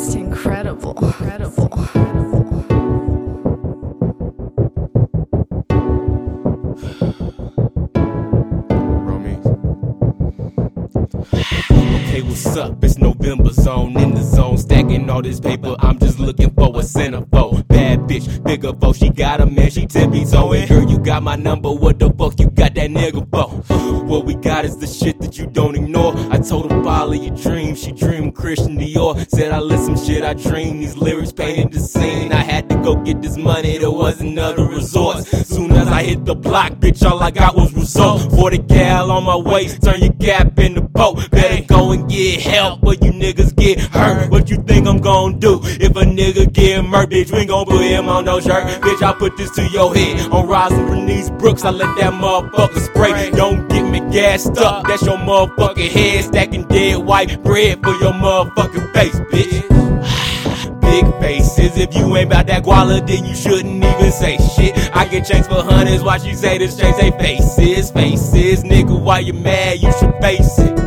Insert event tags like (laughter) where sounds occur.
just incredible. Incredible. Okay, what's up? It's November zone in the zone, stacking all this paper. I'm just looking for a centerfold. Bad bitch, bigger foe. She got a man, she tippy toeing. Girl, you got my number. What the fuck you got that nigga for? What we got is the shit that you don't ignore. I told her follow your dreams. She dreamed Christian Dior. Said I lit some shit I dream. These lyrics painted the scene. I had to go get this money. There was another other resorts. Soon as I hit the block, bitch, all I got was results. For the gal on my waist, turn your gap into boat. Better go and get help, or you niggas get hurt. What you think I'm gonna do if a nigga get murked? Bitch, we gonna put him on no shirt. Bitch, I put this to your head. On Rosin Bernice Brooks, I let that motherfucker spray. Don't get me gassed up. That's your motherfucking head. Stacking dead white bread for your motherfucking face, bitch. (sighs) Big faces. If you ain't about that guala, then you shouldn't even say shit. I get checks for hundreds. Why you say this change? Say faces, faces. Nigga, why you mad? You should face it.